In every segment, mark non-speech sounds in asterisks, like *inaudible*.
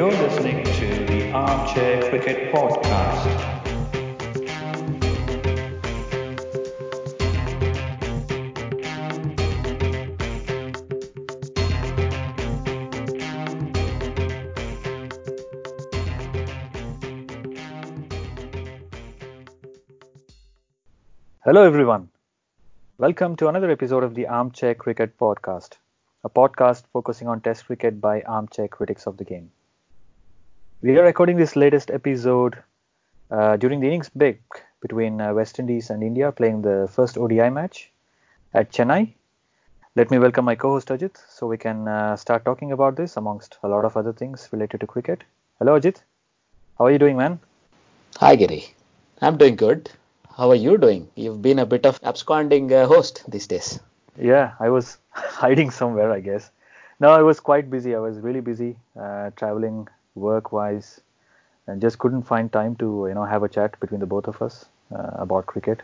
You're listening to the Armchair Cricket Podcast. Hello, everyone. Welcome to another episode of the Armchair Cricket Podcast, a podcast focusing on Test cricket by armchair critics of the game. We are recording this latest episode uh, during the innings break between uh, West Indies and India playing the first ODI match at Chennai. Let me welcome my co host Ajit so we can uh, start talking about this amongst a lot of other things related to cricket. Hello, Ajit. How are you doing, man? Hi, Giri. I'm doing good. How are you doing? You've been a bit of absconding uh, host these days. Yeah, I was *laughs* hiding somewhere, I guess. No, I was quite busy. I was really busy uh, traveling work-wise, and just couldn't find time to you know have a chat between the both of us uh, about cricket.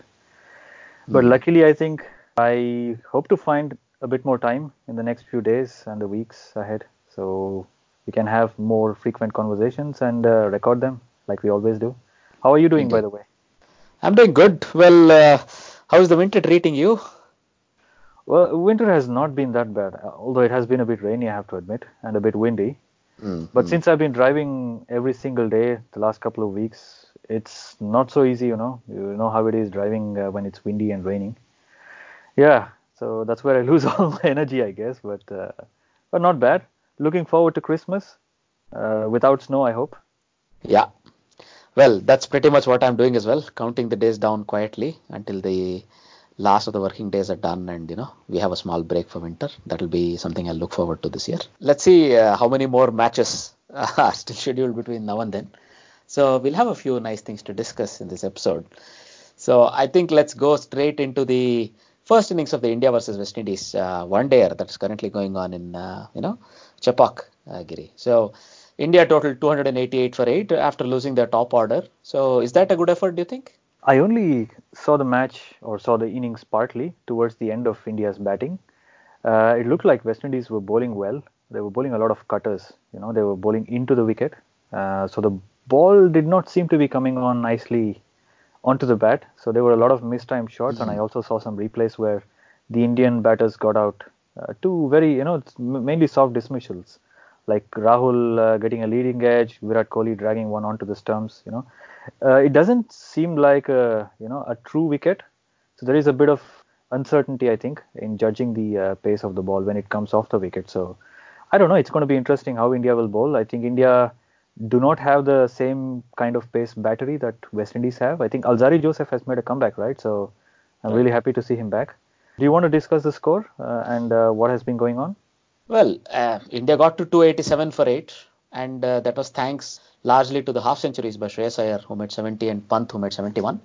But Mm. luckily, I think I hope to find a bit more time in the next few days and the weeks ahead, so we can have more frequent conversations and uh, record them like we always do. How are you doing, by the way? I'm doing good. Well, uh, how's the winter treating you? Well, winter has not been that bad, although it has been a bit rainy, I have to admit, and a bit windy. Mm, But mm. since I've been driving every single day the last couple of weeks, it's not so easy, you know. You know how it is driving uh, when it's windy and raining. Yeah, so that's where I *laughs* lose all my energy, I guess. But uh, but not bad. Looking forward to Christmas uh, without snow, I hope. Yeah. Well, that's pretty much what I'm doing as well, counting the days down quietly until the last of the working days are done and you know we have a small break for winter. That will be something i'll look forward to this year. Let's see uh, how many more matches *laughs* are still scheduled between now and then. So we'll have a few nice things to discuss in this episode. So i think let's go straight into the first innings of the india versus west indies uh, one dayer that's currently going on in uh, you know Chepauk uh, giri. So india total 288 for 8 after losing their top order. So is that a good effort do you think I only saw the match or saw the innings partly towards the end of India's batting. Uh, it looked like West Indies were bowling well. They were bowling a lot of cutters. You know, they were bowling into the wicket. Uh, so the ball did not seem to be coming on nicely onto the bat. So there were a lot of mistimed shots, and I also saw some replays where the Indian batters got out uh, two very, you know, mainly soft dismissals, like Rahul uh, getting a leading edge, Virat Kohli dragging one onto the stumps. You know, uh, it doesn't seem like a, you know, a true wicket. So there is a bit of uncertainty, I think, in judging the uh, pace of the ball when it comes off the wicket. So I don't know. It's going to be interesting how India will bowl. I think India do not have the same kind of pace battery that West Indies have. I think Alzarri Joseph has made a comeback, right? So I'm really happy to see him back. Do you want to discuss the score uh, and uh, what has been going on? Well, uh, India got to 287 for 8, and uh, that was thanks largely to the half centuries by Shreyas Iyer, who made 70, and Pant, who made 71.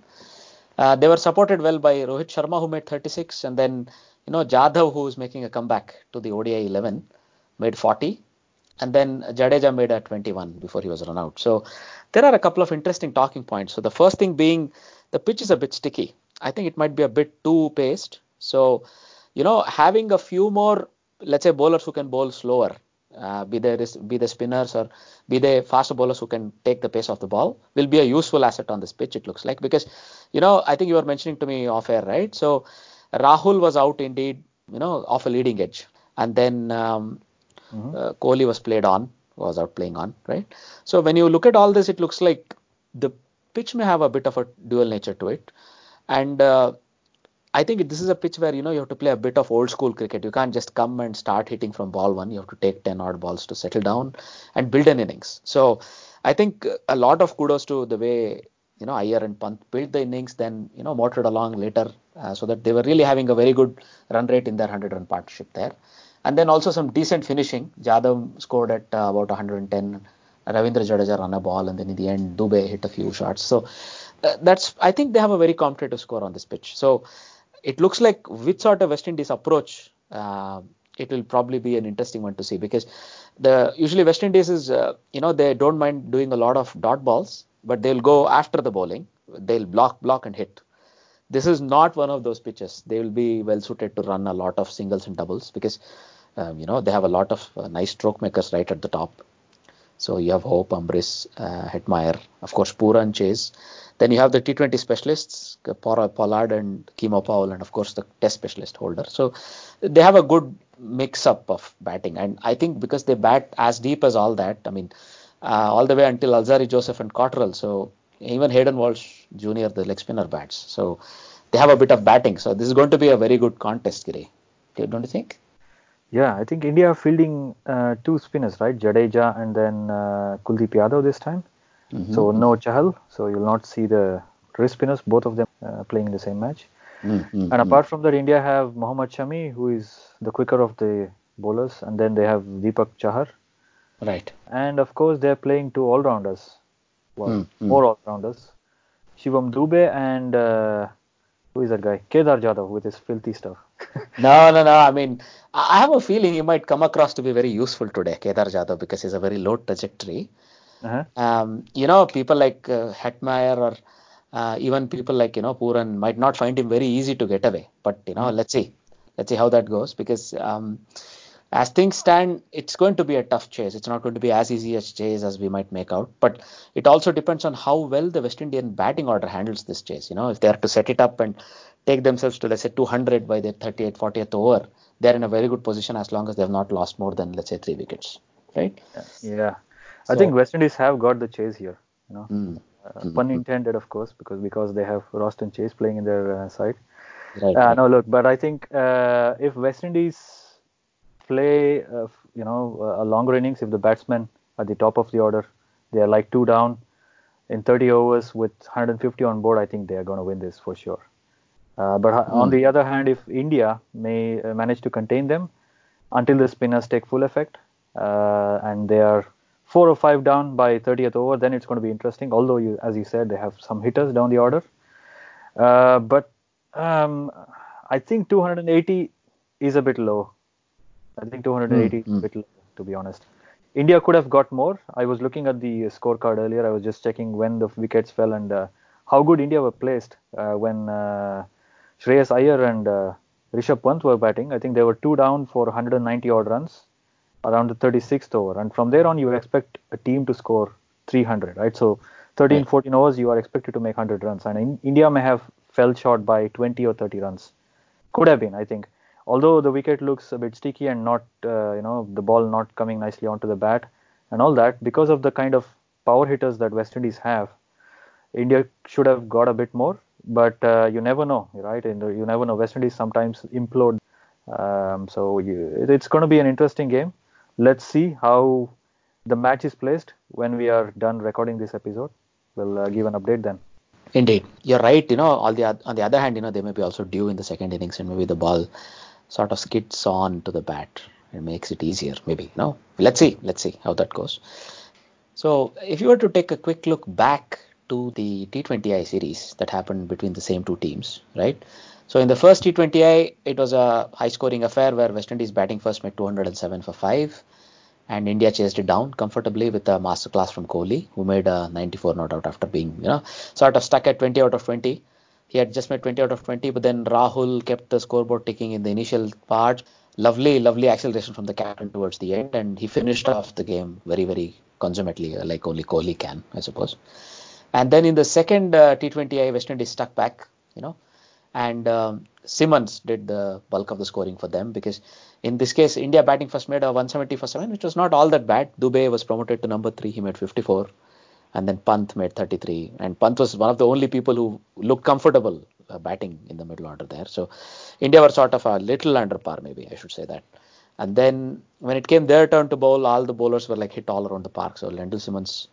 Uh, they were supported well by Rohit Sharma, who made 36, and then you know Jadhav, who is making a comeback to the ODI 11, made 40, and then Jadeja made a 21 before he was run out. So there are a couple of interesting talking points. So the first thing being the pitch is a bit sticky. I think it might be a bit too paced. So you know having a few more, let's say bowlers who can bowl slower, uh, be they be the spinners or be they faster bowlers who can take the pace of the ball, will be a useful asset on this pitch. It looks like because you know I think you were mentioning to me off air, right? So Rahul was out indeed, you know, off a leading edge, and then um, Mhm. uh, Kohli was played on, was out playing on, right? So when you look at all this, it looks like the pitch may have a bit of a dual nature to it, and uh, I think this is a pitch where you know you have to play a bit of old school cricket. You can't just come and start hitting from ball one. You have to take ten odd balls to settle down and build an innings. So I think a lot of kudos to the way you know Iyer and Pant built the innings, then you know motored along later, uh, so that they were really having a very good run rate in their 100 run partnership there, and then also some decent finishing. Jadhav scored at uh, about 110. Ravindra Jadeja ran a ball, and then in the end Dubey hit a few shots. So uh, that's I think they have a very competitive score on this pitch. So it looks like which sort of West Indies approach uh, it will probably be an interesting one to see because the usually West Indies is uh, you know they don't mind doing a lot of dot balls but they'll go after the bowling. They'll block block and hit. This is not one of those pitches. They will be well suited to run a lot of singles and doubles because um, you know they have a lot of uh, nice stroke makers right at the top So you have Hope, Ambrish, uh, Hetmyer, of course, Pooran, Chase. Then you have the T20 specialists, Pollard and Keemo Powell, and of course the Test specialist holder. So they have a good mix up of batting, and I think because they bat as deep as all that, I mean, uh, all the way until Alzarri Joseph and Cottrell. So even Hayden Walsh Jr., the leg spinner bats. So they have a bit of batting. So this is going to be a very good contest, Giri. Don't you think? Yeah, I think India are fielding uh, two spinners, right? Jadeja and then uh, Kuldeep Yadav this time. Mm-hmm. So no Chahal. So you'll not see the wrist spinners, both of them uh, playing in the same match. Mm-hmm. And apart from that, India have Mohammad Shami, who is the quicker of the bowlers, and then they have Deepak Chahar. Right. And of course, they're playing two all-rounders. Well, mm-hmm. more all-rounders. Shivam Dube and uh, who is that guy? Kedar Jadhav with his filthy stuff. *laughs* no, no, no. I mean, I have a feeling he might come across to be very useful today, Kedar Jadhav, because he's a very low trajectory. Uh-huh. Um, you know, people like uh, Hetmyer or uh, even people like you know Pooran might not find him very easy to get away. But you know, mm-hmm. let's see, let's see how that goes because um, as things stand, it's going to be a tough chase. It's not going to be as easy a chase as we might make out. But it also depends on how well the West Indian batting order handles this chase. You know, if they are to set it up and take themselves to let's say 200 by their 38th, 40th over, they're in a very good position as long as they have not lost more than let's say three wickets, right? Yeah, so, I think West Indies have got the chase here. You know, mm, uh, mm, pun intended, of course, because because they have Roston Chase playing in their uh, side. Right, uh, right. No, look, but I think uh, if West Indies play, uh, you know, a longer innings, if the batsmen at the top of the order, they are like two down in 30 overs with 150 on board, I think they are going to win this for sure. Uh, but mm. on the other hand, if India may manage to contain them until the spinners take full effect and they are four or five down by 30th over, then it's going to be interesting. Although, you, as you said, they have some hitters down the order. Uh, but um, I think 280 is a bit low. I think 280 mm, is a hmm. bit low, to be honest. India could have got more. I was looking at the scorecard earlier. I was just checking when the wickets fell and uh, how good India were placed uh, when uh, Shreyas Iyer and uh, Rishabh Pant were batting. I think they were two down for 190 odd runs around the 36th over. And from there on, you expect a team to score 300, right? So 13, right. 14 overs, you are expected to make 100 runs. And in, India may have fell short by 20 or 30 runs. Could have been, I think. Although the wicket looks a bit sticky and not, uh, you know, the ball not coming nicely onto the bat and all that, because of the kind of power hitters that West Indies have, India should have got a bit more. But uh, you never know, right? You never know. West Indies sometimes implode. Um, so you, it's going to be an interesting game let's see how the match is placed when we are done recording this episode. We'll uh, give an update then. Indeed, you're right. You know, on the on the other hand, you know, they may be also due in the second innings, and maybe the ball sort of skids on to the bat. It makes it easier, maybe. Know, let's see, let's see how that goes. So, if you were to take a quick look back to the T20I series that happened between the same two teams, right? So in the first T20I, it was a high-scoring affair where West Indies batting first made 207 for five, and India chased it down comfortably with a masterclass from Kohli, who made a 94 not out after being, you know, sort of stuck at 20 out of 20. He had just made 20 out of 20, but then Rahul kept the scoreboard ticking in the initial part. Lovely, lovely acceleration from the captain towards the end, and he finished off the game very, very consummately, uh, like only Kohli can, I suppose. And then in the second uh, T20I, West Indies stuck back, you know, and um, Simmons did the bulk of the scoring for them because in this case India batting first made a 170 for 7 which was not all that bad. Dube was promoted to number 3 he made 54 and then Pant made 33 and Pant was one of the only people who looked comfortable uh, batting in the middle order there. So India were sort of a little under par maybe I should say that. And then when it came their turn to bowl all the bowlers were like hit all around the park. So Lendl Simmons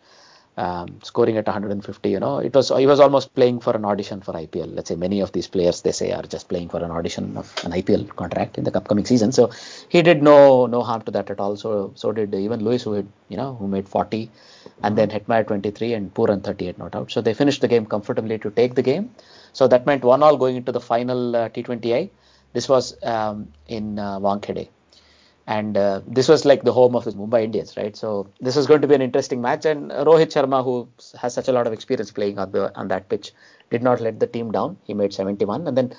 um, scoring at 150. You know, it was he was almost playing for an audition for IPL. Let's say many of these players they say are just playing for an audition of an IPL contract in the upcoming season. So he did no no harm to that at all. So so did even Lewis who had you know who made 40, and then Hetmyer 23 and Pooran 38 not out. So they finished the game comfortably to take the game. So that meant one all going into the final uh, T20I. This was um, in uh, Wankhede and uh, this was like the home of the Mumbai Indians, right? So this was going to be an interesting match, and Rohit Sharma, who has such a lot of experience playing on the on that pitch, did not let the team down. He made 71, and then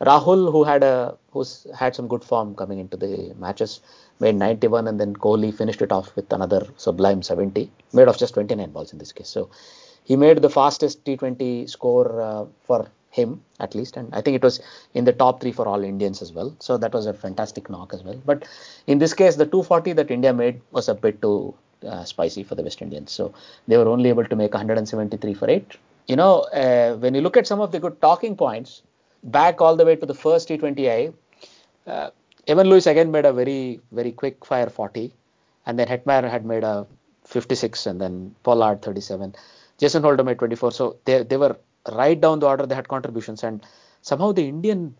Rahul, who had a who's had some good form coming into the matches, made 91, and then Kohli finished it off with another sublime 70, made of just 29 balls in this case. So he made the fastest T20 score uh, for him at least, and I think it was in the top three for all Indians as well. So that was a fantastic knock as well. But in this case, the 240 that India made was a bit too uh, spicy for the West Indians. So they were only able to make 173 for eight. You know, uh, when you look at some of the good talking points, back all the way to the first T20I, uh, Evan Lewis again made a very, very quick fire 40, and then Hetmyer had made a 56, and then Pollard 37. Jason Holder made 24. So they, they were right down the order, they had contributions, and somehow the Indian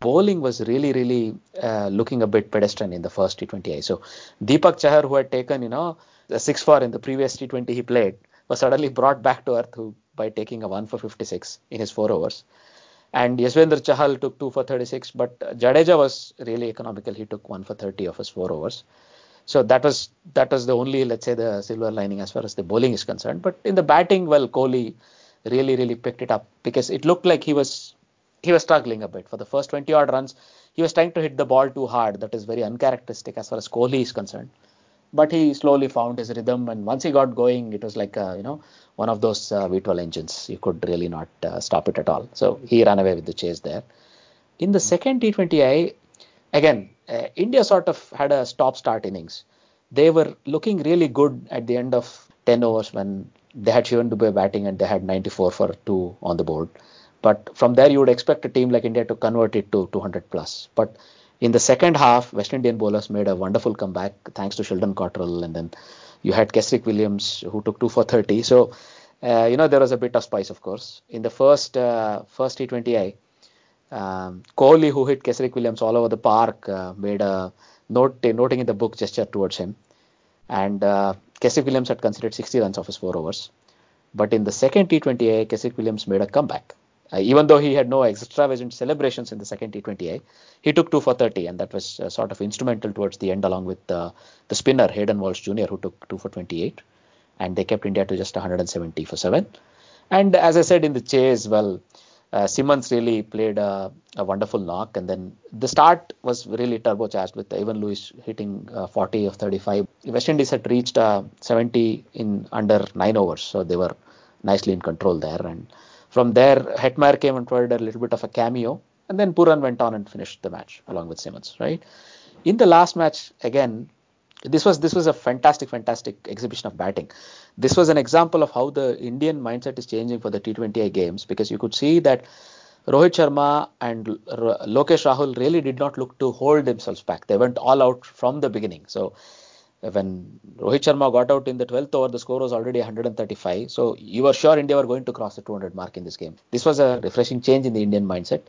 bowling was really, really uh, looking a bit pedestrian in the first T20I. So Deepak Chahar, who had taken, you know, the 6 4 in the previous T20 he played, was suddenly brought back to earth by taking a 1 for 56 in his 4 overs. And Yuzvendra Chahal took 2 for 36, but Jadeja was really economical. He took 1 for 30 of his 4 overs. So that was that was the only, let's say, the silver lining as far as the bowling is concerned. But in the batting, well, Kohli really, really picked it up because it looked like he was he was struggling a bit. For the first 20 odd runs. He was trying to hit the ball too hard. That is very uncharacteristic as far as Kohli is concerned. But he slowly found his rhythm and once he got going it was like uh, you know one of those uh, v12 engines. You could really not uh, stop it at all. So he ran away with the chase there. In the second t20i again uh, india sort of had a stop start innings. They were looking really good at the end of 10 overs when they had Shivam Dube batting and they had 94 for 2 on the board but from there you would expect a team like india to convert it to 200 plus but in the second half, West Indian bowlers made a wonderful comeback thanks to Sheldon Cottrell, and then you had Kesrick Williams who took two for 30. So, uh, you know, there was a bit of spice, of course. In the first uh, first T20I, um, Kohli, who hit Kesrick Williams all over the park, uh, made a note noting in the book gesture towards him, and uh, Williams had considered 60 runs off his four overs. But in the second T20I, Kesrick Williams made a comeback uh, even though he had no extravagant celebrations in the second T20I, he took 2 for 30, and that was uh, sort of instrumental towards the end, along with uh, the spinner Hayden Walsh Jr., who took 2 for 28, and they kept India to just 170 for 7. And as I said in the chase, well, uh, Simmons really played a, a, wonderful knock, and then the start was really turbocharged with Evan Lewis hitting uh, 40 of 35. West Indies had reached uh, 70 in under nine overs, so they were nicely in control there, and from there, Hetmyer came and provided a little bit of a cameo, and then Pooran went on and finished the match along with Simmons. Right. In the last match, again, this was this was a fantastic, fantastic exhibition of batting. This was an example of how the Indian mindset is changing for the T20I games because you could see that Rohit Sharma and Lokesh Rahul really did not look to hold themselves back. They went all out from the beginning. So when Rohit Sharma got out in the 12th over, the score was already 135. So you were sure India were going to cross the 200 mark in this game. This was a refreshing change in the Indian mindset,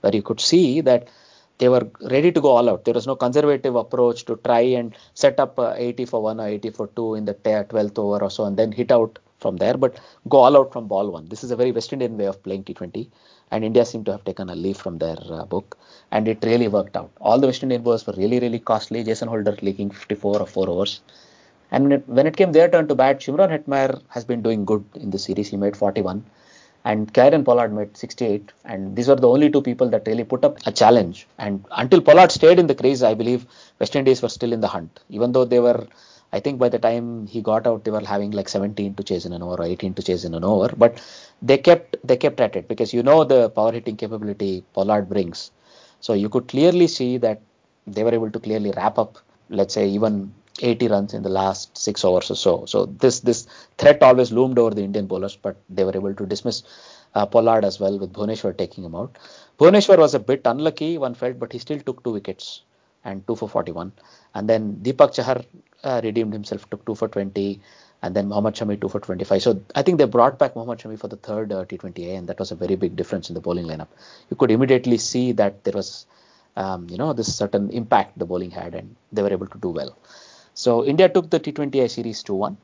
where you could see that they were ready to go all out. There was no conservative approach to try and set up 80 for 1 or 80 for 2 in the 12th over or so and then hit out from there, but go all out from ball one. This is a very West Indian way of playing T20 and India seemed to have taken a leaf from their uh, book, and it really worked out. All the West Indian bowlers were really, really costly. Jason Holder leaking 54 or 4 overs. And when it, when it came their turn to bat, Shimron Hetmyer has been doing good in the series. He made 41, and Kieron Pollard made 68. And these were the only two people that really put up a challenge. And until Pollard stayed in the crease, I believe West Indies were still in the hunt, even though they were I think by the time he got out, they were having like 17 to chase in an over or 18 to chase in an over. But they kept they kept at it because you know the power hitting capability Pollard brings. So you could clearly see that they were able to clearly wrap up, let's say even 80 runs in the last six overs or so. So this this threat always loomed over the Indian bowlers, but they were able to dismiss uh, Pollard as well with Bhuvneshwar taking him out. Bhuvneshwar was a bit unlucky, one felt, but he still took two wickets and two for 41. And then Deepak Chahar uh, redeemed himself, took two for 20, and then Mohammad Shami two for 25. So I think they brought back Mohammad Shami for the third uh, T20I, and that was a very big difference in the bowling lineup. You could immediately see that there was, um, you know, this certain impact the bowling had, and they were able to do well. So India took the T20I series 2-1.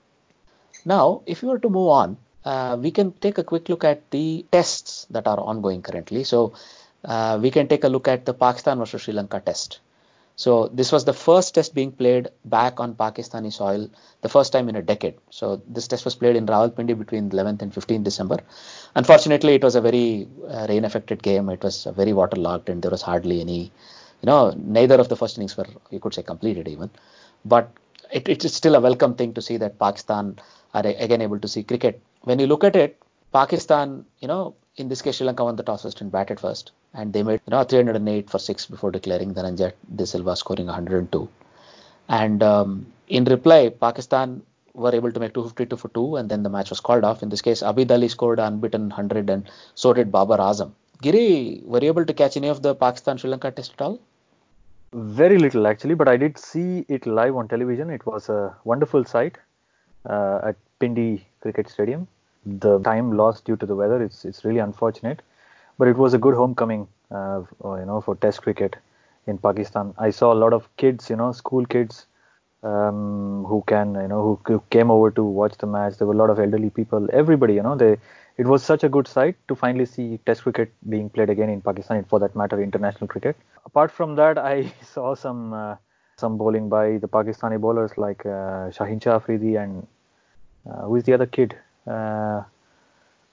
Now, if you were to move on, uh, we can take a quick look at the tests that are ongoing currently. So uh, we can take a look at the Pakistan versus Sri Lanka test. So this was the first test being played back on Pakistani soil, the first time in a decade. So this test was played in Rawalpindi between 11th and 15th December. Unfortunately, it was a very uh, rain-affected game. It was very waterlogged, and there was hardly any, you know, neither of the first innings were, you could say, completed even. But it, it's still a welcome thing to see that Pakistan are again able to see cricket. When you look at it, Pakistan, you know, in this case, Sri Lanka won the toss first and batted first, and they made you know 308 for six before declaring Dhananjay De Silva scoring 102. And um, in reply, Pakistan were able to make 252 for two, and then the match was called off. In this case, Abid Ali scored unbeaten 100, and so did Babar Azam. Giri, were you able to catch any of the Pakistan Sri Lanka test at all? Very little actually, but I did see it live on television. It was a wonderful sight uh, at Pindi Cricket Stadium. The time lost due to the weather. It's it's really unfortunate but it was a good homecoming uh, you know for test cricket in Pakistan. I saw a lot of kids you know school kids um, who can you know who, who, came over to watch the match there were a lot of elderly people everybody you know they it was such a good sight to finally see test cricket being played again in Pakistan for that matter international cricket apart from that *laughs* I saw some uh, some bowling by the Pakistani bowlers like uh, Shaheen Shah Afridi and uh, who is the other kid uh,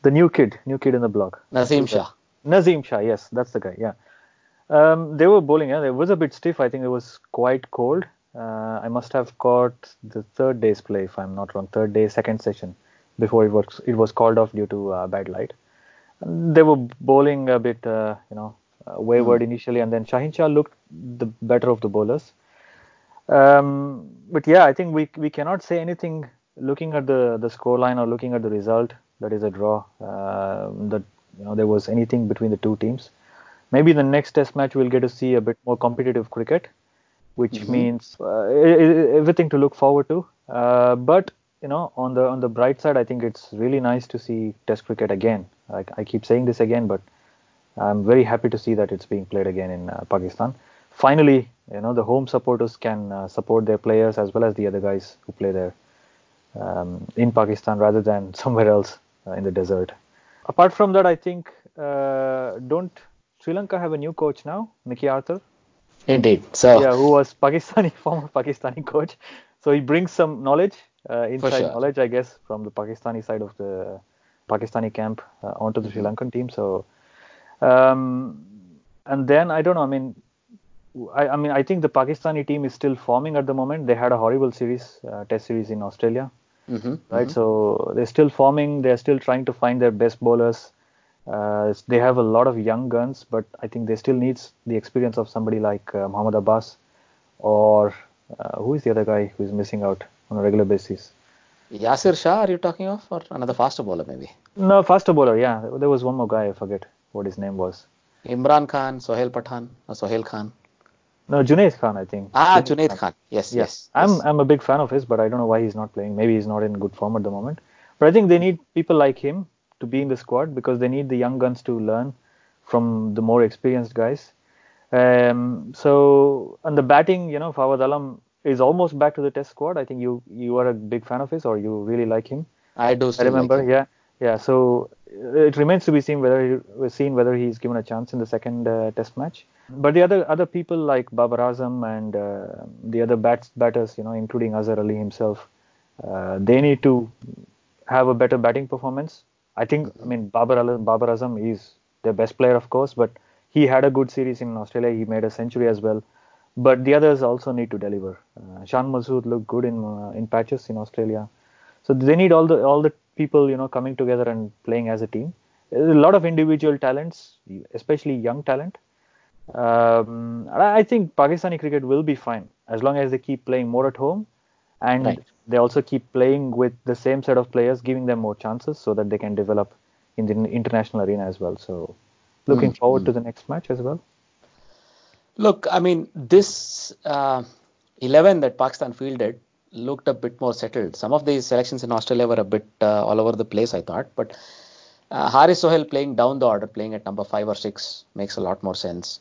the new kid, new kid in the block. Naseem Shah. Naseem Shah, yes, that's the guy. Yeah. Um, they were bowling. Yeah, it was a bit stiff. I think it was quite cold. Uh, I must have caught the third day's play, if I'm not wrong. Third day, second session, before it was it was called off due to uh, bad light. And they were bowling a bit, uh, you know, uh, wayward mm. initially, and then Shaheen Shah looked the better of the bowlers. Um, but yeah, I think we we cannot say anything looking at the the score line or looking at the result, that is a draw. Uh, that you know there was anything between the two teams. Maybe the next Test match we'll get to see a bit more competitive cricket, which mm-hmm. means uh, everything to look forward to. Uh, but you know, on the on the bright side, I think it's really nice to see Test cricket again. I, I keep saying this again, but I'm very happy to see that it's being played again in uh, Pakistan. Finally, you know, the home supporters can uh, support their players as well as the other guys who play there um, in Pakistan rather than *laughs* somewhere else uh, in the desert. Apart from that, I think uh, don't Sri Lanka have a new coach now, Mickey Arthur? Indeed. So yeah, who was Pakistani *laughs* former Pakistani coach. So he brings some knowledge, uh, inside sure. knowledge, I guess, from the Pakistani side of the Pakistani camp uh, onto the mm-hmm. Sri Lankan team. So, um, and then I don't know. I mean, I, I, mean, I think the Pakistani team is still forming at the moment. They had a horrible series, uh, test series in Australia, mm-hmm, right? Mm-hmm. So they're still forming. They're still trying to find their best bowlers. Uh, they have a lot of young guns, but I think they still needs the experience of somebody like uh, Mohammad Abbas, or uh, who is the other guy who is missing out on a regular basis? Yasir Shah, are you talking of, or another faster bowler maybe? No, faster bowler. Yeah, there was one more guy. I forget what his name was. Imran Khan, Sohail Pathan, or Sohail Khan. No, Junaid Khan, I think. Ah, Junaid, Khan. Khan. Yes, yeah. yes. I'm yes. I'm a big fan of his, but I don't know why he's not playing. Maybe he's not in good form at the moment. But I think they need people like him to be in the squad because they need the young guns to learn from the more experienced guys. Um, so on the batting, you know, Fawad Alam is almost back to the Test squad. I think you you are a big fan of his, or you really like him. I do. I remember, like yeah, yeah. So it remains to be seen whether he, seen whether he's given a chance in the second uh, Test match. But the other other people like Babar Azam and uh, the other bats, batters, you know, including Azhar Ali himself, uh, they need to have a better batting performance. I think, I mean, Babar, Babar Azam is their best player, of course, but he had a good series in Australia. He made a century as well. But the others also need to deliver. Uh, Shan Masood looked good in uh, in patches in Australia. So they need all the all the people you know coming together and playing as a team. There's a lot of individual talents, especially young talent. Um, I think Pakistani cricket will be fine as long as they keep playing more at home, and right. They also keep playing with the same set of players, giving them more chances so that they can develop in the international arena as well. So, looking mm forward to the next match as well. Look, I mean, this uh, 11 that Pakistan fielded looked a bit more settled. Some of these selections in Australia were a bit uh, all over the place, I thought, but uh, Haris Sohail playing down the order, playing at number five or six, makes a lot more sense.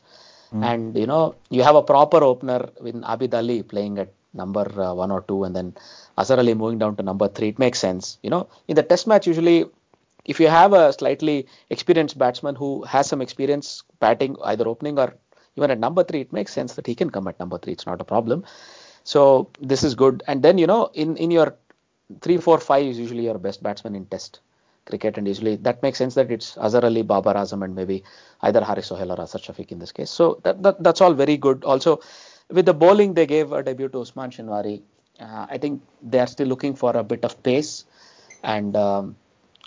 Mm. And you know, you have a proper opener with Abid Ali playing at number uh, one or two, and then Azhar Ali moving down to number three. It makes sense. You know, in the Test match, usually, if you have a slightly experienced batsman who has some experience batting, either opening or even at number three, it makes sense that he can come at number three. It's not a problem. So this is good. And then you know, in in your three, four, five is usually your best batsman in Test cricket, and usually that makes sense that it's Azhar Ali, Babar Azam, and maybe either Haris Sohail or Asad Shafiq in this case. So that, that that's all very good. Also, with the bowling, they gave a debut to Usman Shinwari. Uh, I think they are still looking for a bit of pace and um,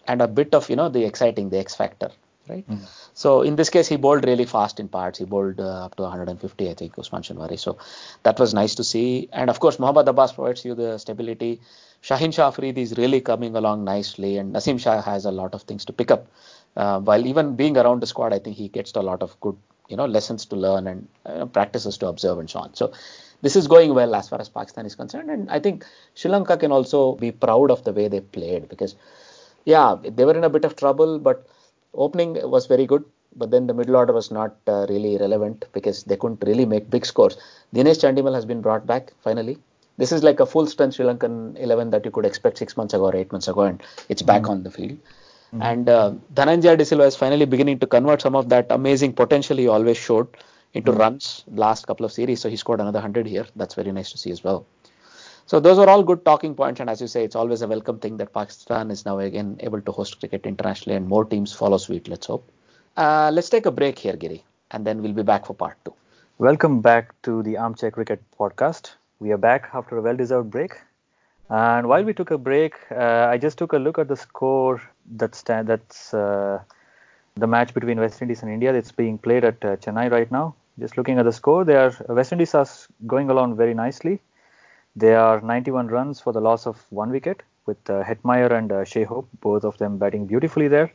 and a bit of you know the exciting, the X factor, right? Mm. So in this case, he bowled really fast in parts. He bowled uh, up to 150, I think, Usman Shinwari. So that was nice to see. And of course, Mohammad Abbas provides you the stability. Shaheen Shah Afridi is really coming along nicely, and Naseem Shah has a lot of things to pick up. Uh, while even being around the squad, I think he gets a lot of good, you know, lessons to learn and uh, practices to observe and so on. So this is going well as far as Pakistan is concerned, and I think Sri Lanka can also be proud of the way they played because, yeah, they were in a bit of trouble, but opening was very good. But then the middle order was not uh, really relevant because they couldn't really make big scores. Dinesh Chandimal has been brought back finally this is like a full strength Sri Lankan 11 that you could expect six months ago or eight months ago, and it's back mm-hmm. on the field. Mm-hmm. And uh, Dhananjaya De Silva is finally beginning to convert some of that amazing potential he always showed into mm-hmm. runs last couple of series. So he scored another 100 here. That's very nice to see as well. So those are all good talking points, and as you say, it's always a welcome thing that Pakistan is now again able to host cricket internationally, and more teams follow suit. Let's hope. Uh, let's take a break here, Giri, and then we'll be back for part two. Welcome back to the Armchair Cricket Podcast. We are back after a well-deserved break. And while we took a break, uh, I just took a look at the score that's that's uh, the match between West Indies and India. It's being played at uh, Chennai right now. Just looking at the score, they are West Indies are going along very nicely. They are 91 runs for the loss of one wicket, with uh, Hetmyer and uh, Shai Hope, both of them batting beautifully there.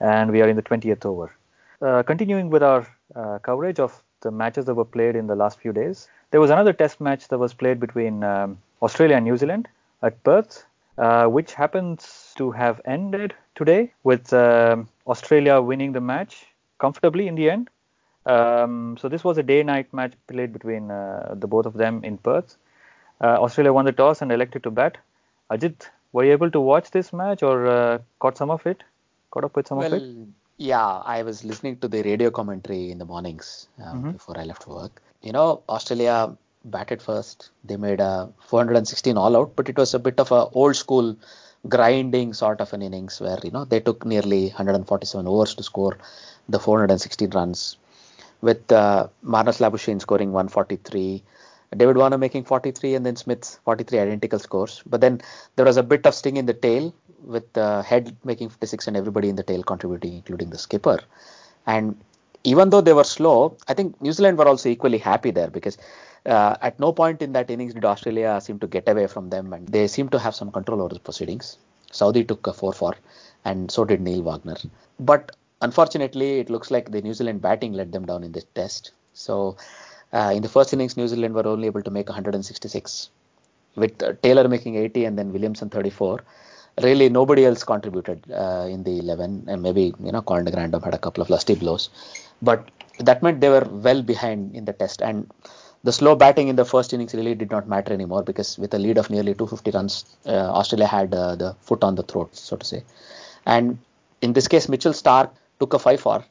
And we are in the 20th over. Uh, continuing with our uh, coverage of the matches that were played in the last few days. There was another test match that was played between um, Australia and New Zealand at Perth, uh, which happens to have ended today with um, Australia winning the match comfortably in the end. Um, so this was a day-night match played between uh, the both of them in Perth. Uh, Australia won the toss and elected to bat. Ajit, were you able to watch this match or uh, caught some of it? Caught up with some well, of it? Yeah, I was listening to the radio commentary in the mornings um, mm-hmm. before I left work. You know, Australia batted first. They made a 416 all out, but it was a bit of a old school grinding sort of an innings where you know they took nearly 147 overs to score the 416 runs, with uh, Marnus Labuschagne scoring 143. David Warner making 43 and then Smith 43 identical scores. But then there was a bit of sting in the tail with the head making 56 and everybody in the tail contributing, including the skipper. And even though they were slow, I think New Zealand were also equally happy there because uh, at no point in that innings did Australia seem to get away from them and they seem to have some control over the proceedings. Southee took a 4 4 and so did Neil Wagner. But unfortunately, it looks like the New Zealand batting let them down in this test. So uh, in the first innings, New Zealand were only able to make 166 with uh, Taylor making 80 and then Williamson 34 really nobody else contributed uh, in the 11 and maybe you know Colin de Grandhomme had a couple of lusty blows but that meant they were well behind in the test and the slow batting in the first innings really did not matter anymore because with a lead of nearly 250 runs uh, Australia had uh, the foot on the throat so to say. And in this case Mitchell Starc took a 5 4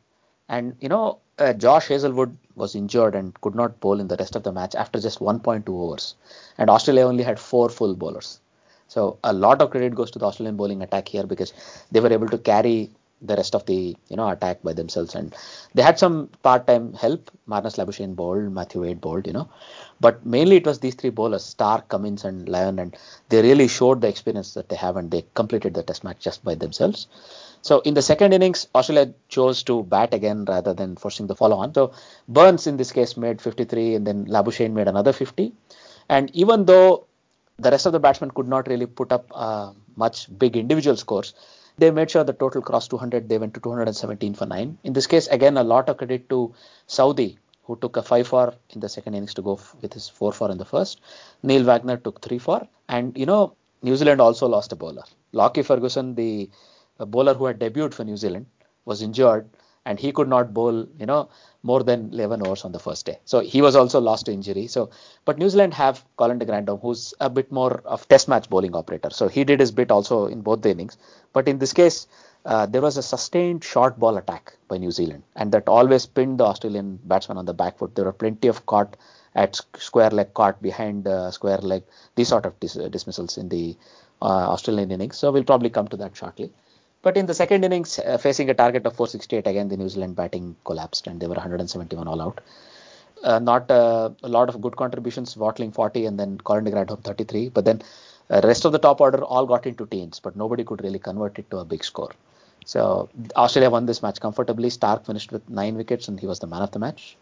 and you know uh, Josh Hazlewood was injured and could not bowl in the rest of the match after just 1.2 overs. And Australia only had four full bowlers. So a lot of credit goes to the Australian bowling attack here because they were able to carry the rest of the you know attack by themselves and they had some part-time help. Marnus Labuschagne bowled, Matthew Wade bowled, you know, but mainly it was these three bowlers, Starc, Cummins, and Lyon, and they really showed the experience that they have and they completed the test match just by themselves. So in the second innings, Australia chose to bat again rather than forcing the follow-on. So Burns in this case made 53 and then Labuschagne made another 50. And even though the rest of the batsmen could not really put up uh, much big individual scores. They made sure the total crossed 200. They went to 217 for nine. In this case, again, a lot of credit to Southee, who took a 5 4 in the second innings to go f- with his 4 4 in the first. Neil Wagner took 3 4. And, you know, New Zealand also lost a bowler. Lockie Ferguson, the uh, bowler who had debuted for New Zealand, was injured and he could not bowl, you know, more than 11 overs on the first day. So he was also lost to injury. So, but New Zealand have Colin de Grandhomme, who's a bit more of test match bowling operator. So he did his bit also in both the innings. But in this case, uh, there was a sustained short ball attack by New Zealand, and that always pinned the Australian batsman on the back foot. There were plenty of caught at square leg, caught behind uh, square leg, these sort of dis- dismissals in the uh, Australian innings. So we'll probably come to that shortly. But in the second innings, uh, facing a target of 468, again the New Zealand batting collapsed and they were 171 all out. Uh, not uh, a lot of good contributions, Watling 40 and then Colin de Grandhomme 33. But then uh, rest of the top order all got into teens, but nobody could really convert it to a big score. So Australia won this match comfortably. Starc finished with nine wickets and he was the man of the match.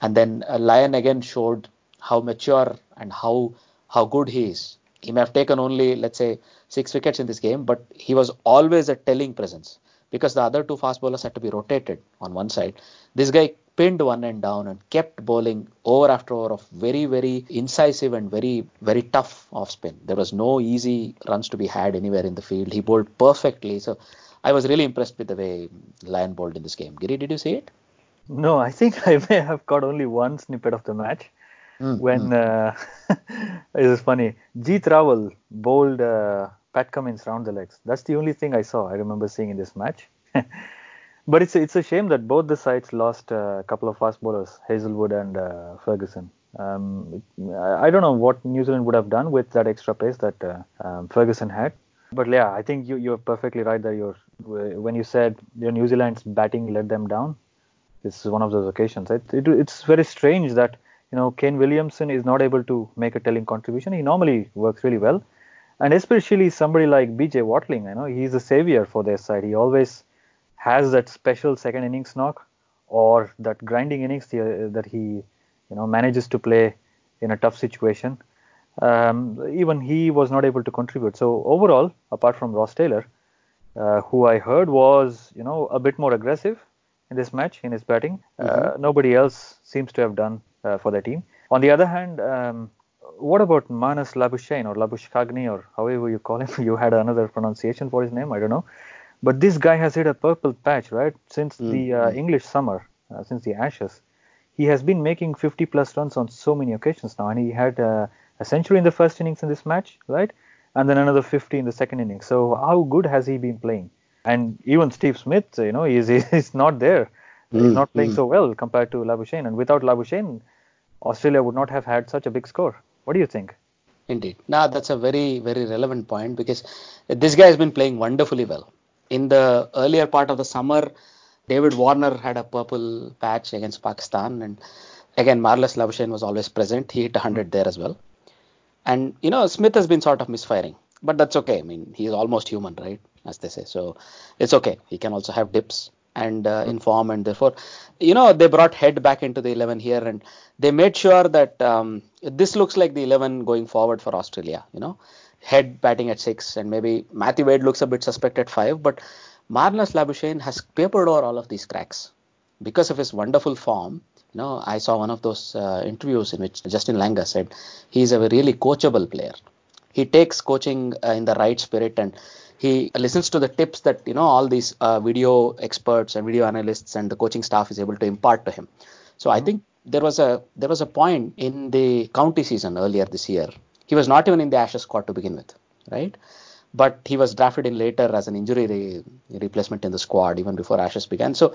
And then uh, Lyon again showed how mature and how how good he is. He may have taken only let's say six wickets in this game, but he was always a telling presence because the other two fast bowlers had to be rotated on one side. This guy pinned one end down and kept bowling over after over of very very incisive and very very tough off spin. There was no easy runs to be had anywhere in the field. He bowled perfectly. So I was really impressed with the way Lyon bowled in this game. Giri, did you see it? No, I think *laughs* I may have caught only one snippet of the match. Mm, when uh, *laughs* it was funny, Jeet Raval bowled uh, Pat Cummins round the legs. That's the only thing I saw. I remember seeing in this match. *laughs* but it's it's a shame that both the sides lost a couple of fast bowlers, Hazlewood and uh, Ferguson. Um, I, don't know what New Zealand would have done with that extra pace that uh, um, Ferguson had. But yeah, I think you you're perfectly right that you're when you said your New Zealand's batting let them down. This is one of those occasions. It, it, it's very strange that you know Kane Williamson is not able to make a telling contribution. He normally works really well, and especially somebody like BJ Watling. You know he's a savior for their side. He always has that special second innings knock or that grinding innings that he you know manages to play in a tough situation. Um, even he was not able to contribute. So overall, apart from Ross Taylor, uh, who I heard was you know a bit more aggressive in this match in his batting, uh, mm-hmm. nobody else seems to have done uh, for their team. On the other hand, um, what about Marnus Labuschagne or Labuschagne or however you call him? *laughs* You had another pronunciation for his name, I don't know. But this guy has hit a purple patch, right? Since mm-hmm. the uh, English summer, uh, since the Ashes, he has been making 50 plus runs on so many occasions now, and he had uh, a century in the first innings in this match, right? And then another 50 in the second innings. So how good has he been playing? And even Steve Smith, you know, he's, *laughs* he's not there. He's not playing mm. so well compared to Labuschagne. And without Labuschagne, Australia would not have had such a big score. What do you think? Indeed. Now that's a very, very relevant point because this guy has been playing wonderfully well. In the earlier part of the summer, David Warner had a purple patch against Pakistan, and again, Marnus Labuschagne was always present. He hit a 100 there as well. And you know, Smith has been sort of misfiring, but that's okay. I mean, he's almost human, right? As they say, so it's okay. He can also have dips and uh, inform, and therefore, you know, they brought Head back into the 11 here, and they made sure that um, this looks like the 11 going forward for Australia. You know, Head batting at six, and maybe Matthew Wade looks a bit suspect at five, but Marnus Labuschagne has papered over all of these cracks because of his wonderful form you know, I saw one of those uh, interviews in which Justin Langer said he's a really coachable player. He takes coaching uh, in the right spirit and he listens to the tips that you know all these uh, video experts and video analysts and the coaching staff is able to impart to him. So I mm-hmm. think there was a there was a point in the county season earlier this year. He was not even in the Ashes squad to begin with, right? But he was drafted in later as an injury re- replacement in the squad even before Ashes began. So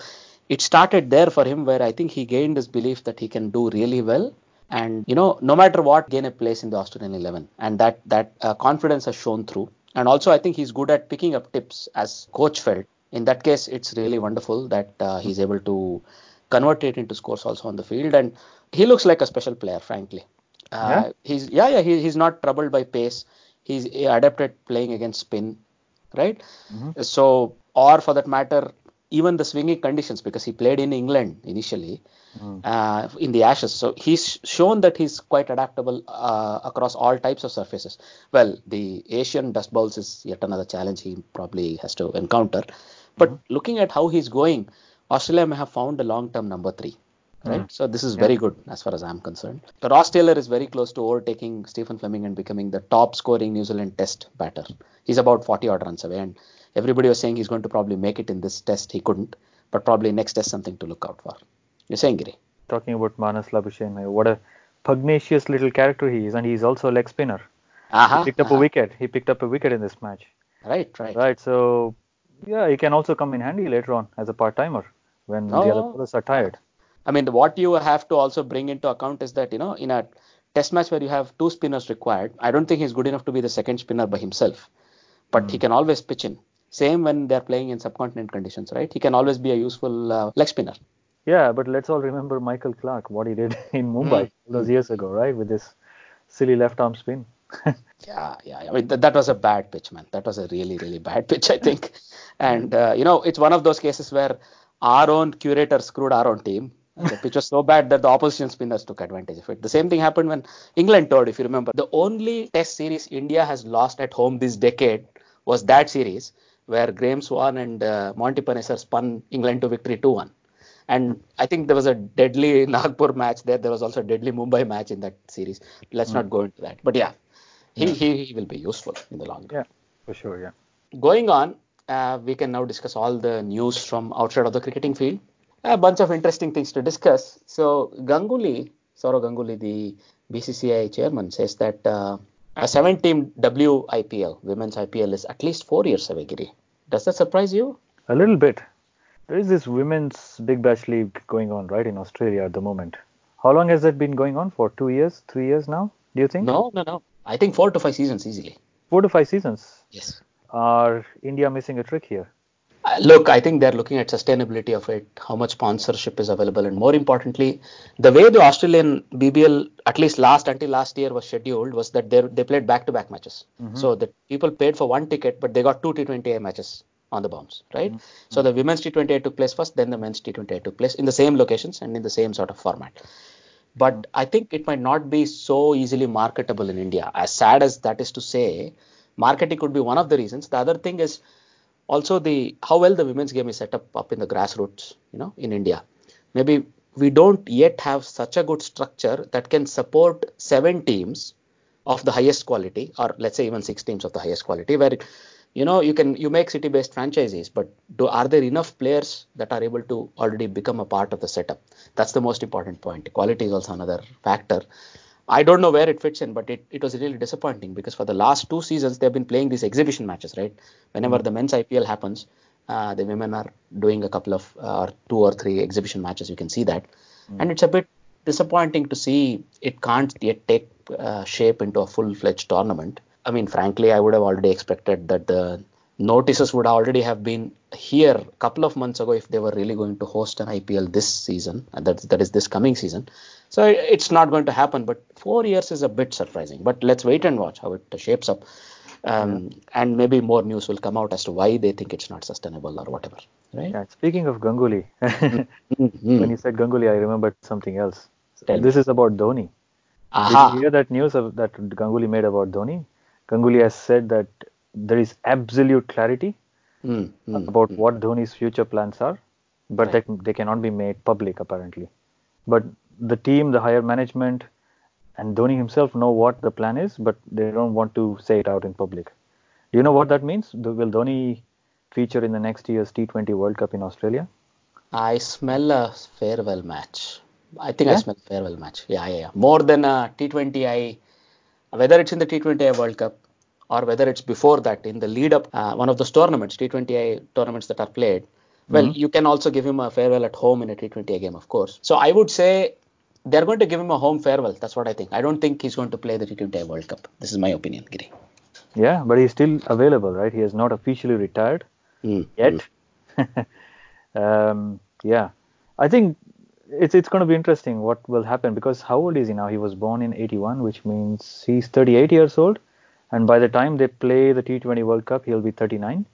it started there for him where I think he gained his belief that he can do really well. And you know, no matter what, gain a place in the Australian 11, and that that uh, confidence has shown through. And also, I think he's good at picking up tips, as coach felt. In that case, it's really wonderful that uh, he's able to convert it into scores also on the field. And he looks like a special player, frankly. Uh, yeah. He's yeah yeah he, he's not troubled by pace. He's adapted playing against spin, right? Mm-hmm. So or for that matter, even the swinging conditions because he played in England initially mm. uh, in the Ashes. So he's shown that he's quite adaptable uh, across all types of surfaces. Well, the Asian dust bowls is yet another challenge he probably has to encounter. But mm. looking at how he's going, Australia may have found a long-term number three. Right, mm. so this is yeah. very good as far as I'm concerned. Ross Taylor is very close to overtaking Stephen Fleming and becoming the top scoring New Zealand Test batter. He's about 40 odd runs away, and everybody was saying he's going to probably make it in this test. He couldn't, but probably next test something to look out for. You're saying, Giri? Talking about Marnus Labuschagne, what a pugnacious little character he is, and he's also a leg spinner. Uh-huh, he picked up uh-huh. a wicket. He picked up a wicket in this match. Right, right. Right. So Yeah, he can also come in handy later on as a part timer when the other Oh. players are tired. I mean, what you have to also bring into account is that, you know, in a test match where you have two spinners required, I don't think he's good enough to be the second spinner by himself. But he can always pitch in. Same when they're playing in subcontinent conditions, right? He can always be a useful uh, leg spinner. Yeah, but let's all remember Michael Clarke, what he did in Mumbai all those years ago, right? With this silly left arm spin. *laughs* Yeah, yeah. I mean, th- that was a bad pitch, man. That was a really, really bad pitch, I think. *laughs* And, uh, you know, it's one of those cases where our own curator screwed our own team. The pitch was so bad that the opposition spinners took advantage of it. The same thing happened when England toured, if you remember. The only test series India has lost at home this decade was that series where Graeme Swann and uh, Monty Panesar spun England to victory 2 1. And I think there was a deadly *laughs* Nagpur match there. There was also a deadly Mumbai match in that series. Let's not go into that. But yeah, he, he, he will be useful in the long run. yeah, for sure. Yeah. Going on, uh, we can now discuss all the news from outside of the cricketing field. A bunch of interesting things to discuss. So Ganguly, Sourav Ganguly, the BCCI chairman, says that uh, a seven-team WIPL, women's IPL, is at least four years away. Giri, does that surprise you? A little bit. There is this women's Big Bash League going on, right, in Australia at the moment. How long has that been going on for? Two years, three years now? Do you think? No, no, no. I think four to five seasons easily. Four to five seasons. Yes. Are India missing a trick here? Look, I think they're looking at sustainability of it, how much sponsorship is available, and more importantly, the way the Australian BBL, at least last until last year, was scheduled was that they they played back-to-back matches. Mm-hmm. So the people paid for one ticket, but they got two T20I matches on the bounce, right? Mm-hmm. So the women's T20I took place first, then the men's T20I took place in the same locations and in the same sort of format. But I think it might not be so easily marketable in India. As sad as that is to say, marketing could be one of the reasons. The other thing is also the how well the women's game is set up up in the grassroots you know in india. Maybe we don't yet have such a good structure that can support seven teams of the highest quality or let's say even six teams of the highest quality where you know you can you make city based franchises but do are there enough players that are able to already become a part of the setup? That's the most important point. Quality is also another factor I don't know where it fits in, but it, it was really disappointing because for the last two seasons they've been playing these exhibition matches, right? Whenever the men's IPL happens, uh, the women are doing a couple of uh, or two or three exhibition matches. You can see that, and it's a bit disappointing to see it can't yet take uh, shape into a full-fledged tournament. I mean, frankly, I would have already expected that the notices would already have been here a couple of months ago if they were really going to host an IPL this season, and that that is this coming season. So it's not going to happen, but four years is a bit surprising. But let's wait and watch how it shapes up, um, and maybe more news will come out as to why they think it's not sustainable or whatever. Right? Yeah, speaking of Ganguly, Mhm. *laughs* when you said Ganguly, I remembered something else. Tell me. This is about Dhoni. Did you hear that news of, that Ganguly made about Dhoni? Ganguly has said that there is absolute clarity Mm, mm, about mm. what Dhoni's future plans are, but Right. they, they cannot be made public apparently. But the team, the higher management, and Dhoni himself know what the plan is, but they don't want to say it out in public. Do you know what that means? Will Dhoni feature in the next year's T20 World Cup in Australia? I smell a farewell match. I think I smell a farewell match. Yeah, yeah, yeah. More than a T20I, whether it's in the T20I World Cup or whether it's before that in the lead up, uh, one of those tournaments, T20I tournaments that are played. Well, you can also give him a farewell at home in a T20I game, of course. So I would say they're going to give him a home farewell. That's what I think. I don't think he's going to play the T20I World Cup. This is my opinion, Giri. Yeah, but he's still available, right? He has not officially retired Mm, yet. *laughs* um, yeah, I think it's it's going to be interesting what will happen because how old is he now? He was born in 81, which means he's 38 years old, and by the time they play the T20 World Cup, he'll be 39.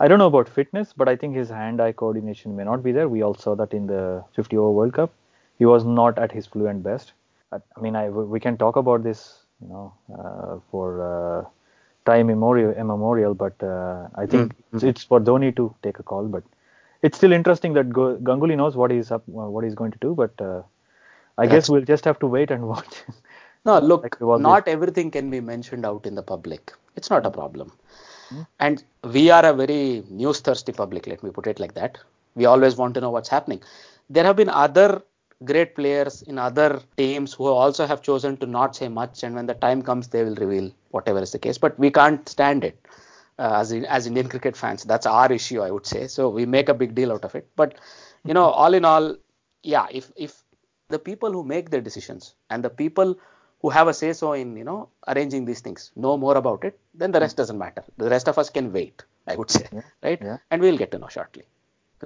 I don't know about fitness, but I think his hand-eye coordination may not be there. We all saw that in the 50 over World Cup. He was not at his fluent best. I mean, I, we can talk about this, you know, uh, for uh, time immemorial, immemorial but uh, I think it's, it's for Dhoni to take a call. But it's still interesting that Go- Ganguly knows what he's up, what he's going to do. But uh, I guess we'll just have to wait and *laughs* watch. No, look, Like not everything can be mentioned out in the public. It's not a problem. And we are a very news thirsty public, let me put it like that. We always want to know what's happening. There have been other great players in other teams who also have chosen to not say much, and when the time comes, they will reveal whatever is the case. But we can't stand it. uh, as in, as Indian cricket fans. That's our issue, I would say. So we make a big deal out of it. But you know, all in all, yeah, if if the people who make the decisions and the people who have a say so in you know arranging these things know more about it, then the rest doesn't matter. The rest of us can wait, I would say, Yeah, right? yeah. And we'll get to know shortly,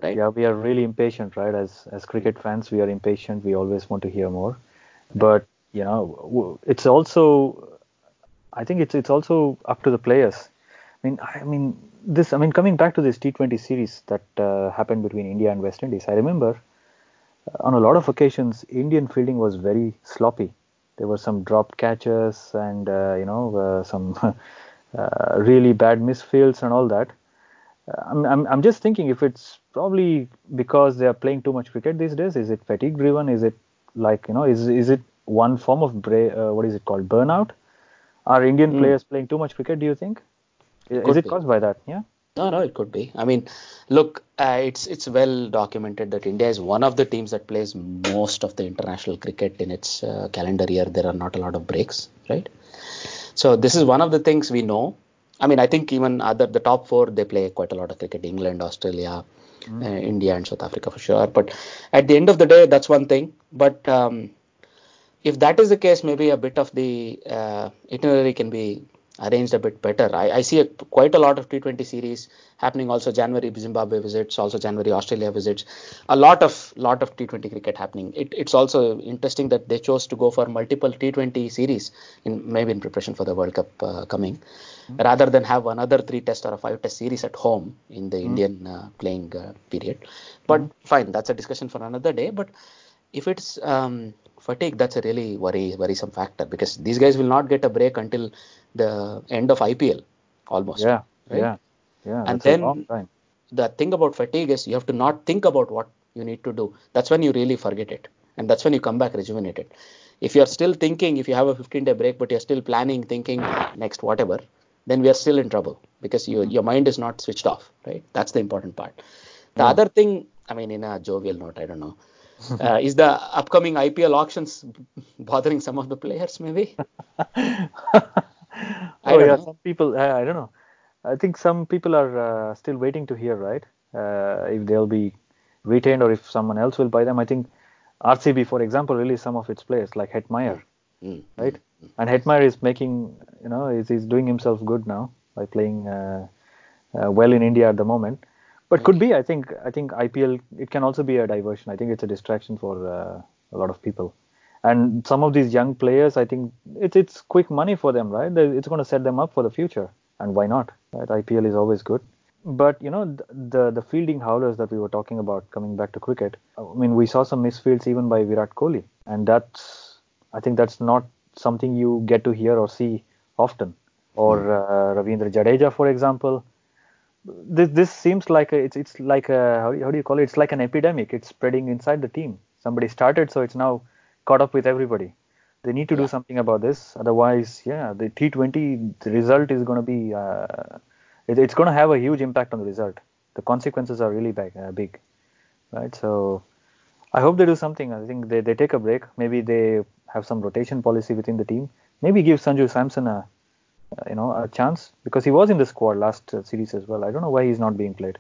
right? Yeah, we are really impatient, right? As as cricket fans, we are impatient. We always want to hear more. But you know, it's also, I think it's it's also up to the players. I mean, I mean this. I mean, coming back to this T20 series that uh, happened between India and West Indies, I remember uh, on a lot of occasions Indian fielding was very sloppy. There were some dropped catches and uh, you know uh, some *laughs* uh, really bad misfields and all that. Uh, I'm, I'm I'm just thinking if it's probably because they are playing too much cricket these days. Is it fatigue driven? Is it like you know is is it one form of bra- uh, what is it called burnout? Are Indian Hmm. players playing too much cricket? Do you think? Is, is it caused by that? Yeah. No, no, it could be. I mean, look, uh, it's it's well documented that India is one of the teams that plays most of the international cricket in its uh, calendar year. There are not a lot of breaks, right? So this is one of the things we know. I mean, I think even other the top four they play quite a lot of cricket: England, Australia, uh, India, and South Africa for sure. But at the end of the day, that's one thing. But um, if that is the case, maybe a bit of the uh, itinerary can be arranged a bit better. I, I see a, quite a lot of T20 series happening. Also January Zimbabwe visits, also January Australia visits. A lot of lot of T20 cricket happening. It, it's also interesting that they chose to go for multiple T20 series in maybe in preparation for the World Cup uh, coming, rather than have another three test or a five test series at home in the Indian uh, playing uh, period. But fine, that's a discussion for another day. But if it's um, fatigue, that's a really worry worrisome factor because these guys will not get a break until the end of IPL almost. Yeah. right? Yeah. Yeah. And then- The thing about fatigue is you have to not think about what you need to do. That's when you really forget it, and that's when you come back rejuvenated. If you're still thinking, if you have a 15 day break, but you're still planning, thinking next whatever, then we are still in trouble because your your mind is not switched off. Right? That's the important part. The other thing, I mean, in a jovial note, I don't know. Uh, is the upcoming IPL auctions bothering some of the players? Maybe. *laughs* I oh don't yeah, know. some people. I, I don't know. I think some people are uh, still waiting to hear, right? Uh, if they'll be retained or if someone else will buy them. I think RCB, for example, released some of its players like Hetmyer, Mm, right? And Hetmyer is making, you know, he's, he's doing himself good now by playing uh, uh, well in India at the moment. But could be, I think, I think IPL it can also be a diversion. I think it's a distraction for uh, a lot of people. And some of these young players, I think it's it's quick money for them, right? It's going to set them up for the future, and why not? Right? IPL is always good. But you know the the fielding howlers that we were talking about coming back to cricket. I mean, we saw some misfields even by Virat Kohli, and that's I think that's not something you get to hear or see often. Or uh, Ravindra Jadeja, for example. This this seems like a, it's it's like a how do you, how do you call it? It's like an epidemic. It's spreading inside the team. Somebody started, so it's now caught up with everybody. They need to do something about this. Otherwise, yeah, the T20 the result is going to be uh, it, it's going to have a huge impact on the result. The consequences are really big, uh, big, right? So I hope they do something. I think they, they take a break. Maybe they have some rotation policy within the team. Maybe give Sanju Samson a you know a chance because he was in the squad last uh, series as well. I don't know why he's not being played.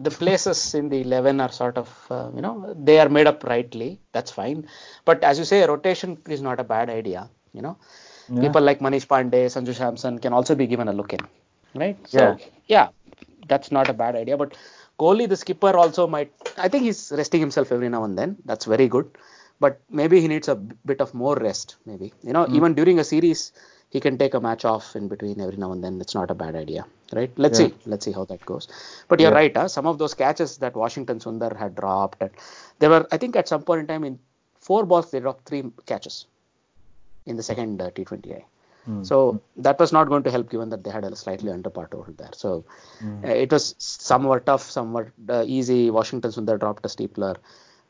the places in the 11 are sort of uh, you know they are made up rightly. That's fine. But as you say rotation is not a bad idea you know. Yeah. people like manish pandey sanju samson can also be given a look in right? So Yeah. yeah that's not a bad idea. But kohli the skipper also might i think he's resting himself every now and then. That's very good. But maybe he needs a b- bit of more rest maybe. You know even during a series he can take a match off in between every now and then it's not a bad idea right let's Yeah. see let's see how that goes but you're Yeah. right huh? some of those catches that washington sundar had dropped they were i think at some point in time in four balls they dropped three catches in the second uh, t20i Hmm. so that was not going to help given that they had a slightly under par total there. So uh, it was somewhat tough, somewhat uh, easy. Washington Sundar dropped a steepler.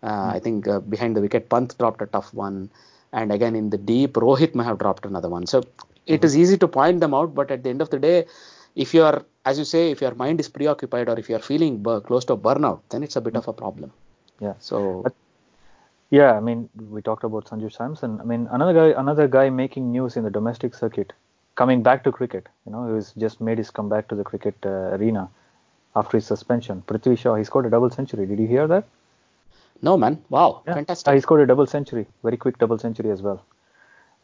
Uh, I think uh, behind the wicket, Pant dropped a tough one. And again in the deep, Rohit may have dropped another one. So it is easy to point them out, but at the end of the day, if you are, as you say, if your mind is preoccupied or if you are feeling bur- close to a burnout, then it's a bit of a problem. Yeah. So But- Yeah, I mean, we talked about Sanju Samson. I mean, another guy, another guy making news in the domestic circuit coming back to cricket. You know, he's just made his comeback to the cricket uh, arena after his suspension. Prithvi Shaw, he scored a double century. Did you hear that? No, man. Wow, Yeah. fantastic. He scored a double century, very quick double century as well.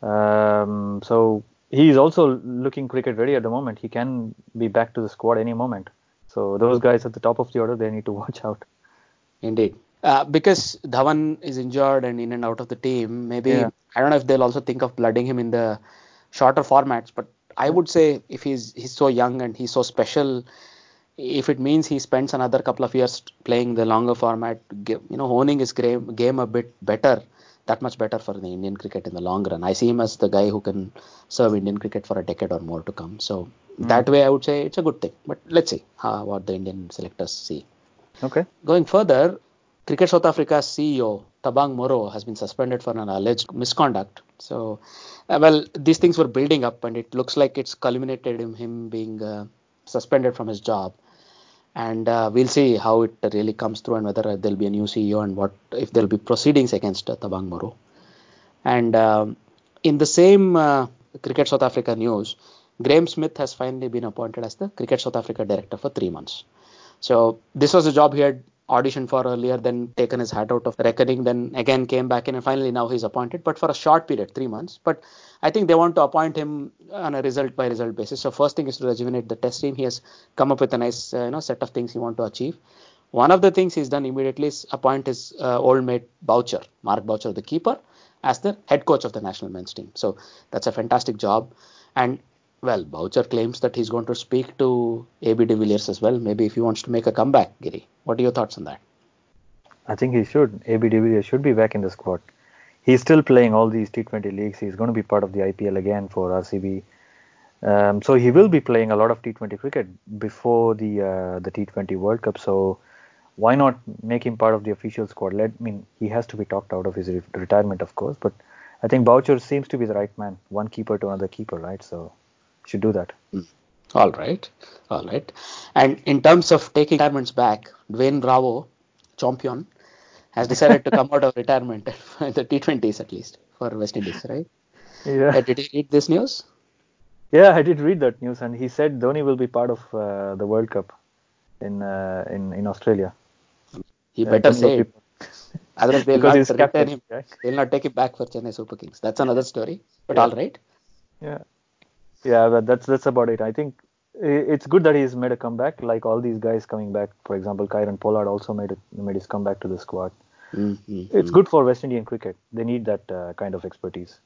Um, so he is also looking cricket ready at the moment. He can be back to the squad any moment. So those guys at the top of the order, they need to *laughs* watch out. Indeed. Uh, because Dhawan is injured and in and out of the team, maybe Yeah. I don't know if they'll also think of blooding him in the shorter formats. But I would say if he's he's so young and he's so special, if it means he spends another couple of years playing the longer format, you know, honing his game, game a bit better, that much better for the Indian cricket in the long run. I see him as the guy who can serve Indian cricket for a decade or more to come. So that way, I would say it's a good thing. But let's see how, what the Indian selectors see. Okay. Going further, Cricket South Africa's CEO Thabang Moroe has been suspended for an alleged misconduct. So, uh, well, these things were building up, and it looks like it's culminated in him being uh, suspended from his job. And uh, we'll see how it really comes through, and whether there'll be a new CEO, and what if there'll be proceedings against uh, Thabang Moroe. And um, in the same uh, Cricket South Africa news, Graeme Smith has finally been appointed as the Cricket South Africa director for three months. So this was a job he had auditioned for earlier, then taken his hat out of reckoning, then again came back in, and finally now he's appointed, but for a short period, three months. But I think they want to appoint him on a result by result basis. So first thing is to rejuvenate the test team. He has come up with a nice uh, you know set of things he want to achieve. One of the things he's done immediately is appoint his uh, old mate Boucher, Mark Boucher, the keeper, as the head coach of the national men's team. So that's a fantastic job. And well, Boucher claims that he's going to speak to AB de Villiers as well. Maybe if he wants to make a comeback, Giri. What are your thoughts on that? I think he should. AB de Villiers should be back in the squad. He's still playing all these T20 leagues. He's going to be part of the IPL again for RCB. Um, so he will be playing a lot of T20 cricket before the uh, the T20 World Cup. So why not make him part of the official squad? Let I mean he has to be talked out of his re- retirement, of course. But I think Boucher seems to be the right man, one keeper to another keeper, right? So should do that. All right, all right. And in terms of taking retirements back, Dwayne Bravo, champion, has decided to come out of retirement *laughs* the T20s at least for West Indies, right? Yeah. Uh, Did you read this news? Yeah, I did read that news, and he said Dhoni will be part of uh, the World Cup in uh, in in Australia. He Uh, better say it. *laughs* Otherwise, they'll not return captain, him. right? They'll not take him back for Chennai Super Kings. That's another story. But Yeah. all right. Yeah, yeah, but that's that's about it. I think it's good that he's made a comeback. Like all these guys coming back, for example, Kieron Pollard also made it, made his comeback to the squad. Mm-hmm. It's good for West Indian cricket. They need that uh, kind of expertise.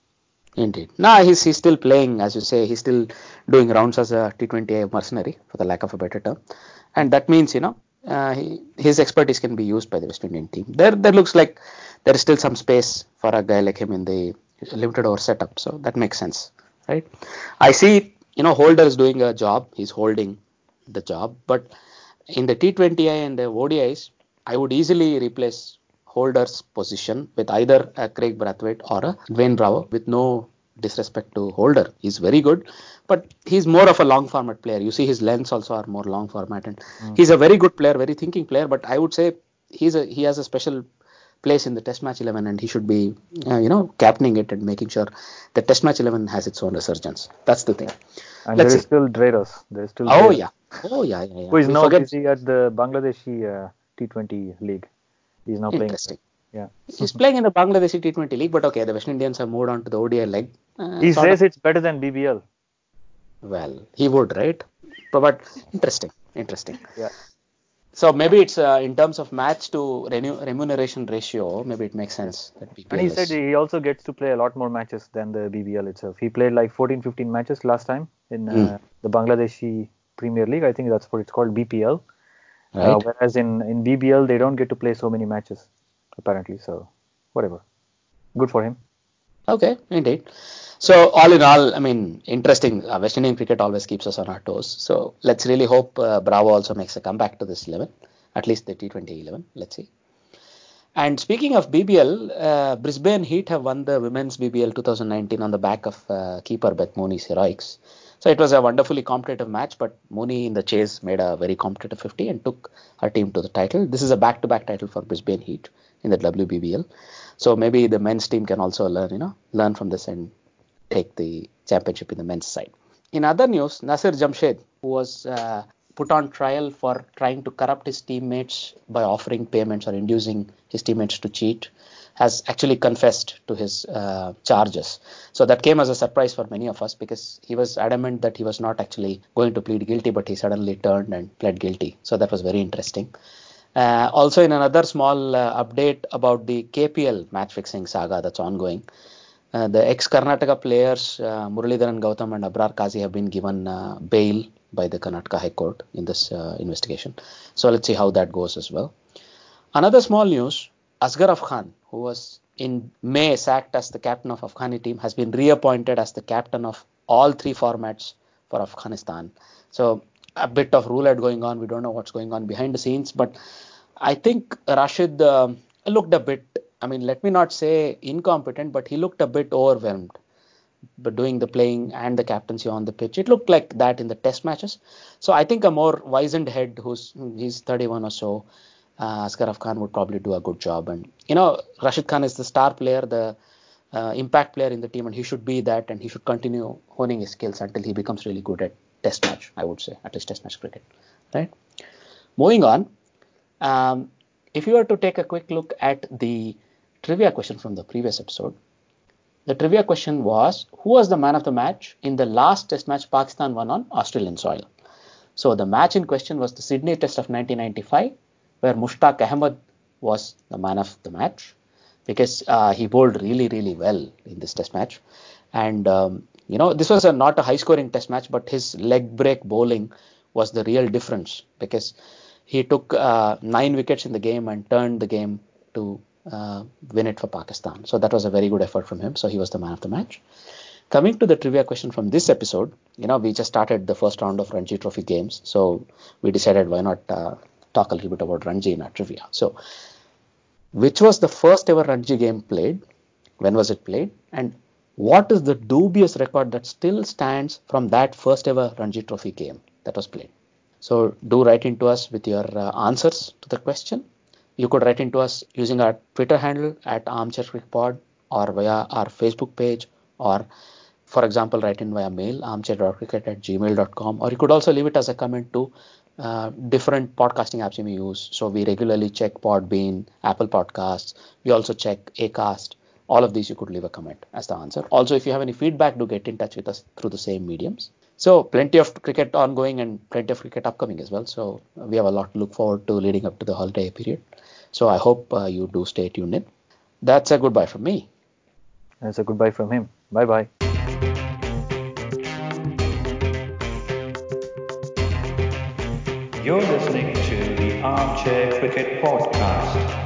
Indeed. No, he's he's still playing, as you say. He's still doing rounds as a T20 mercenary, for the lack of a better term, and that means you know uh, he, his expertise can be used by the West Indian team. There, there looks like there is still some space for a guy like him in the limited over setup, so that makes sense, right? I see, you know, Holder is doing a job. He's holding the job, but in the T20I and the ODIs, I would easily replace Holder's position with either a Craig Brathwaite or a Dwayne Bravo with no disrespect to Holder. He's very good, but he's more of a long format player. You see his lengths also are more long format and hmm. he's a very good player, very thinking player, but I would say he's a he has a special place in the test match 11 and he should be uh, you know captaining it and making sure the test match 11 has its own resurgence. That's the thing. And Let's there is see. still Dreros. There is still. Oh yeah. Oh yeah, yeah, yeah. Who is We now forget- busy at the Bangladeshi uh, T20 league. He's now playing. Interesting. Yeah. He's playing in the Bangladeshi T20 league, but okay, the West Indians have moved on to the ODI leg. Uh, He says of- it's better than BBL. well, he would, right? But, but interesting, interesting. Yeah. So maybe it's uh, in terms of match to renew, remuneration ratio, maybe it makes sense that BPL And he is- said he also gets to play a lot more matches than the BBL itself. He played like 14, 15 matches last time in uh, Hmm. the Bangladeshi Premier League. I think that's what it's called, BPL. Uh, whereas in, in BBL, they don't get to play so many matches, apparently. So, whatever. Good for him. Okay, indeed. So all in all, I mean, interesting. Uh, West Indian cricket always keeps us on our toes. So let's really hope uh, Bravo also makes a comeback to this 11, at least the T20 11. Let's see. And speaking of BBL, uh, Brisbane Heat have won the women's BBL 2019 on the back of uh, keeper Beth Mooney's heroics. So it was a wonderfully competitive match, but Mooney in the chase made a very competitive 50 and took her team to the title. This is a back-to-back title for Brisbane Heat in the WBBL. So maybe the men's team can also learn, you know, learn from this and take the championship in the men's side. In other news, Nasir Jamshed, who was uh, put on trial for trying to corrupt his teammates by offering payments or inducing his teammates to cheat, has actually confessed to his uh, charges. So that came as a surprise for many of us because he was adamant that he was not actually going to plead guilty, but he suddenly turned and pled guilty. So that was very interesting. Uh, also, in another small uh, update about the KPL match fixing saga that's ongoing, uh, the ex Karnataka players uh, Muralidharan Gautam and Abrar Kazi have been given uh, bail by the Karnataka High Court in this uh, investigation. So let's see how that goes as well. Another small news Asghar Khan, who was in May sacked as the captain of Afghani team, has been reappointed as the captain of all three formats for Afghanistan. So a bit of roulette going on. We don't know what's going on behind the scenes, but I think Rashid uh, looked a bit. I mean, let me not say incompetent, but he looked a bit overwhelmed. But doing the playing and the captaincy on the pitch, it looked like that in the test matches. So I think a more wizened head, who's he's 31 or so, uh, Asghar Khan would probably do a good job. And you know, Rashid Khan is the star player, the uh, impact player in the team, and he should be that, and he should continue honing his skills until he becomes really good at test match. I would say at least test match cricket, right? Moving on, um, if you were to take a quick look at the trivia question from the previous episode, the trivia question was who was the man of the match in the last test match Pakistan won on Australian soil? So the match in question was the Sydney Test of 1995 where Mushtaq Ahmed was the man of the match because uh, he bowled really, really well in this test match. And, um, you know, this was a, not a high scoring test match, but his leg break bowling was the real difference because he took uh, nine wickets in the game and turned the game to win it for Pakistan. So that was a very good effort from him. So he was the man of the match. Coming to the trivia question from this episode, you know, we just started the first round of Ranji Trophy games. So we decided why not uh, talk a little bit about Ranji in our trivia. So, which was the first ever Ranji game played? When was it played? And what is the dubious record that still stands from that first ever Ranji Trophy game that was played? So, do write into us with your uh, answers to the question. You could write into us using our Twitter handle at Armchair Cricket Pod or via our Facebook page or for example, write in via mail, armchair.cricket at gmail.com, or you could also leave it as a comment to uh, different podcasting apps you may use. So we regularly check Podbean, Apple Podcasts. We also check Acast. All of these you could leave a comment as the answer. Also, if you have any feedback, do get in touch with us through the same mediums. So plenty of cricket ongoing and plenty of cricket upcoming as well. So we have a lot to look forward to leading up to the holiday period. So I hope uh, you do stay tuned in. That's a goodbye from me. That's a goodbye from him. Bye bye. You're listening to the Armchair Cricket Podcast.